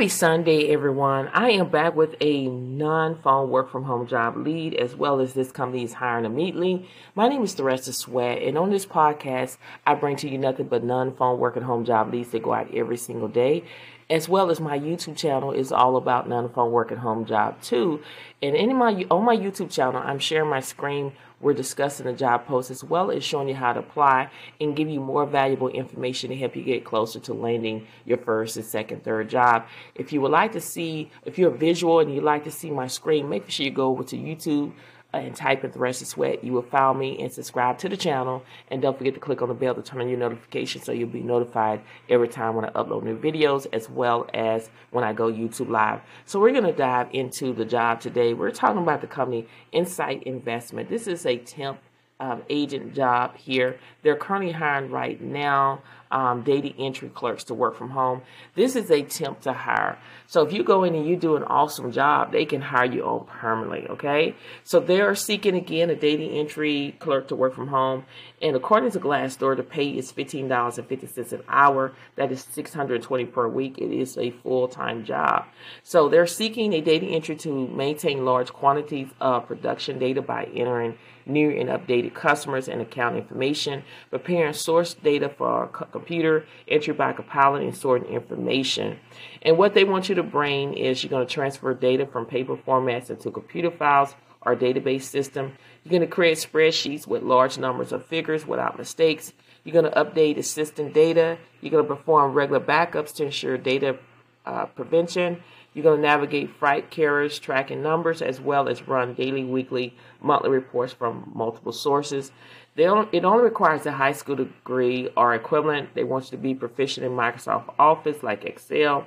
Happy Sunday, everyone. I am back with a non phone work from home job lead, as well as this company is hiring immediately. My name is Theresa Sweat, and on this podcast, I bring to you nothing but non phone work at home job leads that go out every single day as well as my YouTube channel is all about non-phone work at home job too. And in my on my YouTube channel, I'm sharing my screen. We're discussing the job post as well as showing you how to apply and give you more valuable information to help you get closer to landing your first and second, third job. If you would like to see, if you're visual and you'd like to see my screen, make sure you go over to YouTube and type in Theresa Sweat. You will follow me and subscribe to the channel. And don't forget to click on the bell to turn on your notifications so you'll be notified every time when I upload new videos as well as when I go YouTube live. So we're going to dive into the job today. We're talking about the company Insight Investment. This is a temp um, agent job here. They're currently hiring right now um, data entry clerks to work from home. This is a temp to hire. So if you go in and you do an awesome job, they can hire you on permanently. Okay. So they are seeking again a data entry clerk to work from home. And according to Glassdoor, the pay is $15.50 an hour. That is 620 per week. It is a full time job. So they're seeking a data entry to maintain large quantities of production data by entering new and updated customers and account information, preparing source data for our computer, entry by compiling and sorting information. And what they want you to bring is you're going to transfer data from paper formats into computer files or database system. You're going to create spreadsheets with large numbers of figures without mistakes. You're going to update assistant data. You're going to perform regular backups to ensure data uh, prevention. You're going to navigate freight carriers, tracking numbers, as well as run daily, weekly, monthly reports from multiple sources. They it only requires a high school degree or equivalent. They want you to be proficient in Microsoft Office like Excel.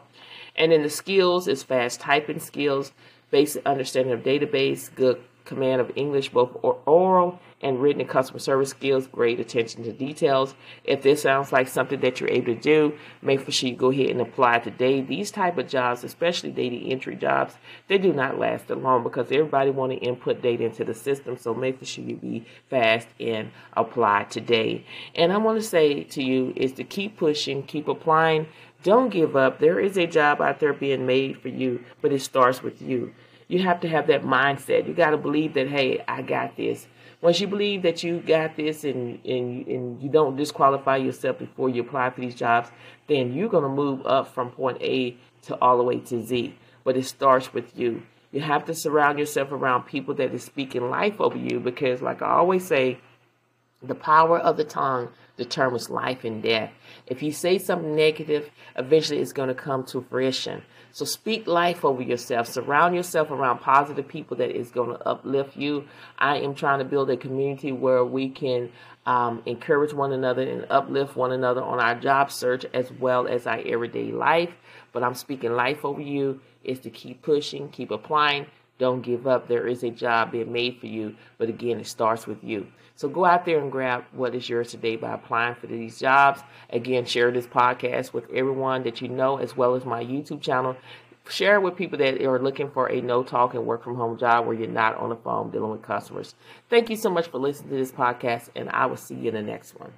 And then the skills is fast typing skills, basic understanding of database, good command of English, both oral and written and customer service skills, great attention to details. If this sounds like something that you're able to do, make sure you go ahead and apply today. These type of jobs, especially data entry jobs, they do not last long because everybody want to input data into the system. So make sure you be fast and apply today. And I want to say to you is to keep pushing, keep applying. Don't give up. There is a job out there being made for you, but it starts with you you have to have that mindset. You got to believe that, hey, I got this. Once you believe that you got this and, and, and you don't disqualify yourself before you apply for these jobs, then you're going to move up from point A to all the way to Z. But it starts with you. You have to surround yourself around people that is speaking life over you because, like I always say, the power of the tongue determines life and death. If you say something negative, eventually it's going to come to fruition. So speak life over yourself. Surround yourself around positive people that is going to uplift you. I am trying to build a community where we can um, encourage one another and uplift one another on our job search as well as our everyday life. But I'm speaking life over you is to keep pushing, keep applying, don't give up. There is a job being made for you, but again, it starts with you. So go out there and grab what is yours today by applying for these jobs. Again, share this podcast with everyone that you know, as well as my YouTube channel. Share it with people that are looking for a no talk and work from home job where you're not on the phone dealing with customers. Thank you so much for listening to this podcast, and I will see you in the next one.